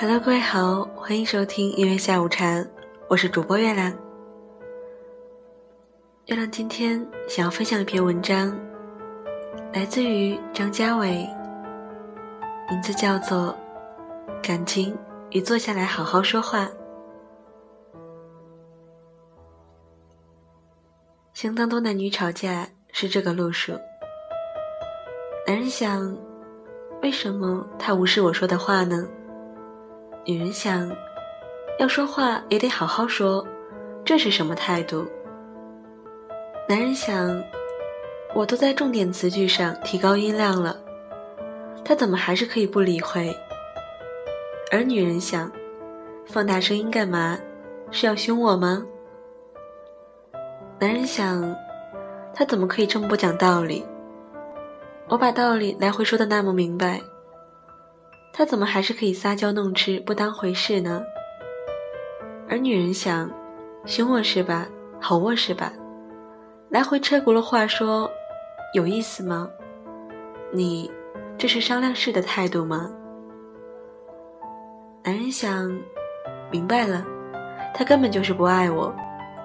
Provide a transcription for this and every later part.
Hello，各位好，欢迎收听音乐下午茶，我是主播月亮。月亮今天想要分享一篇文章，来自于张家伟，名字叫做《感情与坐下来好好说话》。相当多男女吵架是这个路数，男人想，为什么他无视我说的话呢？女人想，要说话也得好好说，这是什么态度？男人想，我都在重点词句上提高音量了，他怎么还是可以不理会？而女人想，放大声音干嘛？是要凶我吗？男人想，他怎么可以这么不讲道理？我把道理来回说的那么明白。他怎么还是可以撒娇弄吃，不当回事呢？而女人想，凶我是吧？吼我是吧？来回车轱辘话说，有意思吗？你这是商量事的态度吗？男人想，明白了，他根本就是不爱我，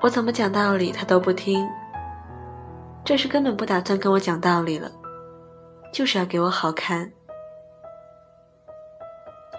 我怎么讲道理他都不听，这是根本不打算跟我讲道理了，就是要给我好看。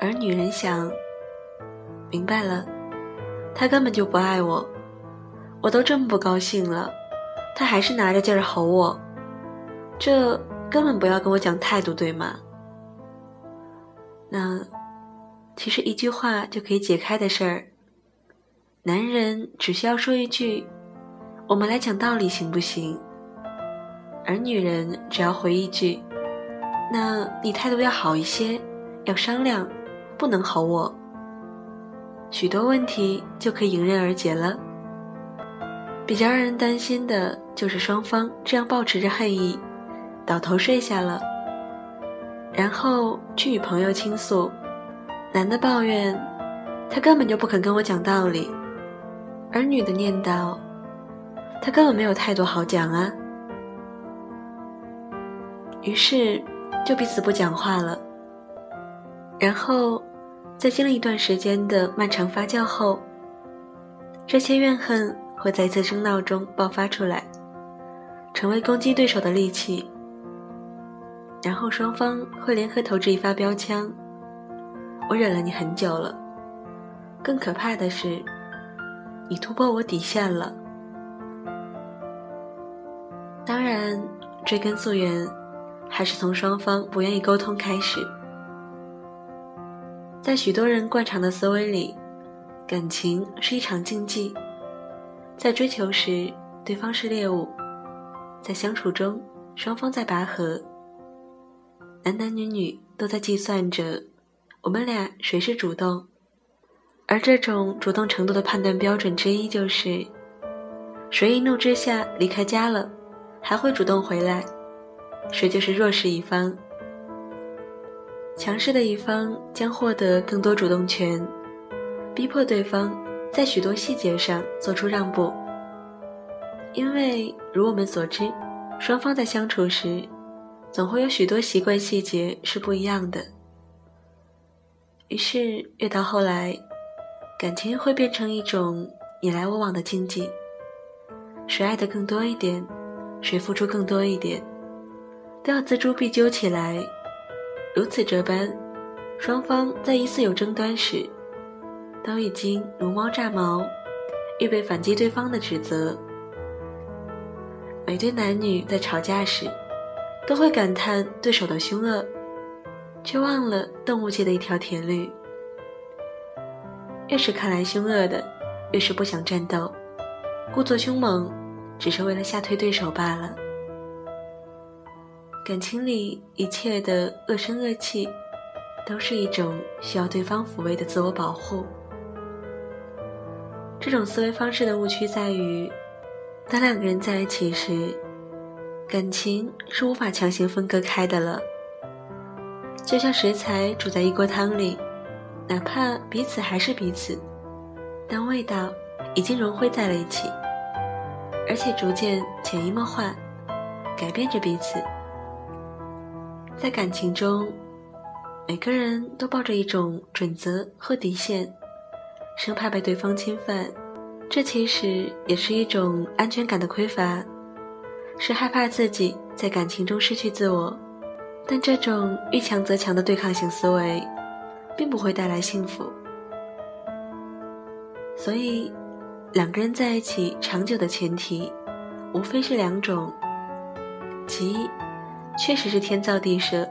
而女人想，明白了，他根本就不爱我，我都这么不高兴了，他还是拿着劲儿吼我，这根本不要跟我讲态度，对吗？那其实一句话就可以解开的事儿，男人只需要说一句“我们来讲道理，行不行？”而女人只要回一句“那你态度要好一些，要商量。”不能吼我，许多问题就可以迎刃而解了。比较让人担心的就是双方这样保持着恨意，倒头睡下了，然后去与朋友倾诉。男的抱怨他根本就不肯跟我讲道理，而女的念叨他根本没有太多好讲啊。于是就彼此不讲话了，然后。在经历一段时间的漫长发酵后，这些怨恨会在一次争闹中爆发出来，成为攻击对手的利器。然后双方会联合投掷一发标枪。我忍了你很久了，更可怕的是，你突破我底线了。当然，追根溯源，还是从双方不愿意沟通开始。在许多人惯常的思维里，感情是一场竞技，在追求时，对方是猎物；在相处中，双方在拔河。男男女女都在计算着，我们俩谁是主动，而这种主动程度的判断标准之一就是，谁一怒之下离开家了，还会主动回来，谁就是弱势一方。强势的一方将获得更多主动权，逼迫对方在许多细节上做出让步。因为如我们所知，双方在相处时，总会有许多习惯细节是不一样的。于是越到后来，感情会变成一种你来我往的竞技，谁爱的更多一点，谁付出更多一点，都要锱铢必究起来。如此这般，双方在疑似有争端时，都已经如猫炸毛，预备反击对方的指责。每对男女在吵架时，都会感叹对手的凶恶，却忘了动物界的一条铁律：越是看来凶恶的，越是不想战斗，故作凶猛，只是为了吓退对手罢了。感情里一切的恶声恶气，都是一种需要对方抚慰的自我保护。这种思维方式的误区在于，当两个人在一起时，感情是无法强行分割开的了。就像食材煮在一锅汤里，哪怕彼此还是彼此，但味道已经融汇在了一起，而且逐渐潜移默化，改变着彼此。在感情中，每个人都抱着一种准则或底线，生怕被对方侵犯。这其实也是一种安全感的匮乏，是害怕自己在感情中失去自我。但这种遇强则强的对抗性思维，并不会带来幸福。所以，两个人在一起长久的前提，无非是两种：其一，确实是天造地设。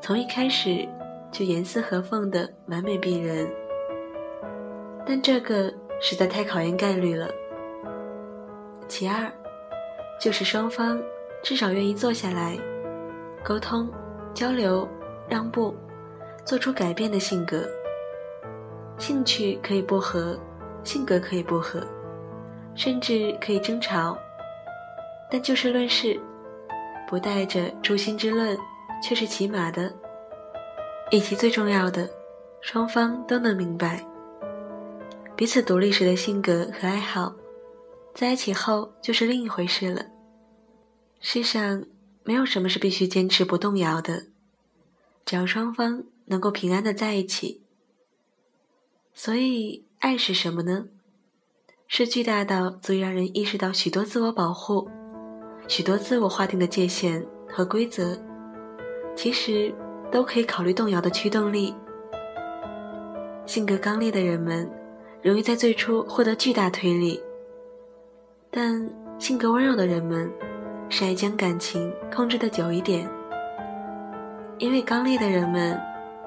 从一开始就严丝合缝的完美逼人，但这个实在太考验概率了。其二，就是双方至少愿意坐下来沟通、交流、让步，做出改变的性格。兴趣可以不合，性格可以不合，甚至可以争吵，但就事论事，不带着诛心之论。却是起码的，以及最重要的，双方都能明白彼此独立时的性格和爱好，在一起后就是另一回事了。世上没有什么是必须坚持不动摇的，只要双方能够平安的在一起。所以，爱是什么呢？是巨大到足以让人意识到许多自我保护、许多自我划定的界限和规则。其实都可以考虑动摇的驱动力。性格刚烈的人们，容易在最初获得巨大推力；但性格温柔的人们，是爱将感情控制的久一点。因为刚烈的人们，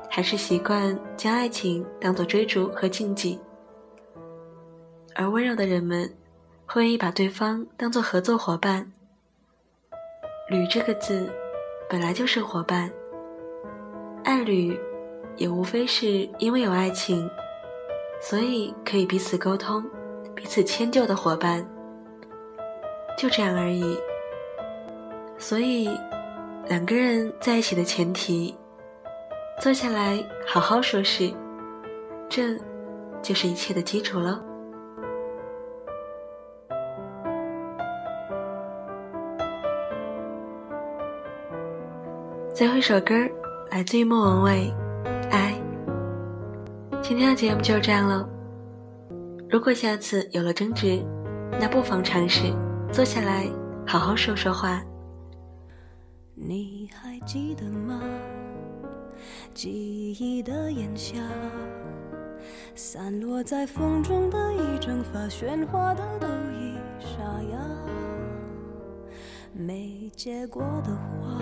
还是习惯将爱情当做追逐和竞技，而温柔的人们，会愿意把对方当做合作伙伴。吕这个字。本来就是伙伴，爱侣也无非是因为有爱情，所以可以彼此沟通、彼此迁就的伙伴，就这样而已。所以，两个人在一起的前提，坐下来好好说事，这就是一切的基础了。最后一首歌来自于莫文蔚，《爱》。今天的节目就这样了。如果下次有了争执，那不妨尝试坐下来好好说说话。你还记得吗？记忆的炎夏，散落在风中的一整发，喧哗的都已沙哑，没结果的花。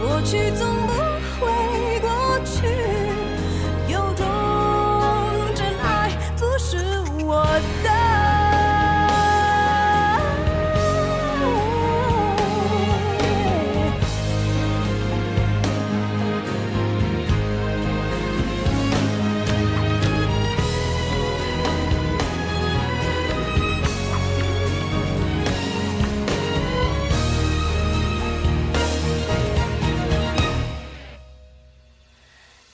过去总不。会过去，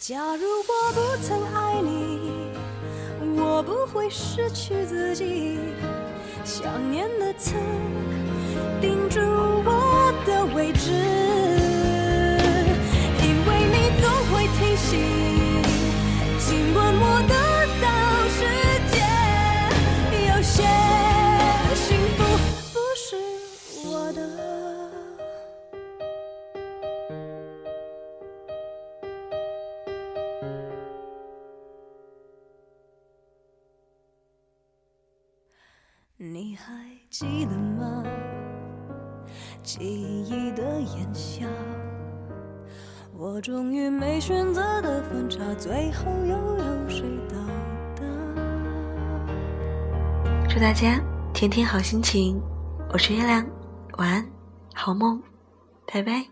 假如我不曾爱你，我不会失去自己。想念的刺钉住我的位置，记得吗？记忆的炎夏，我终于没选择的分岔，最后又有谁到达？祝大家天天好心情，我是月亮，晚安，好梦，拜拜。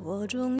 我终。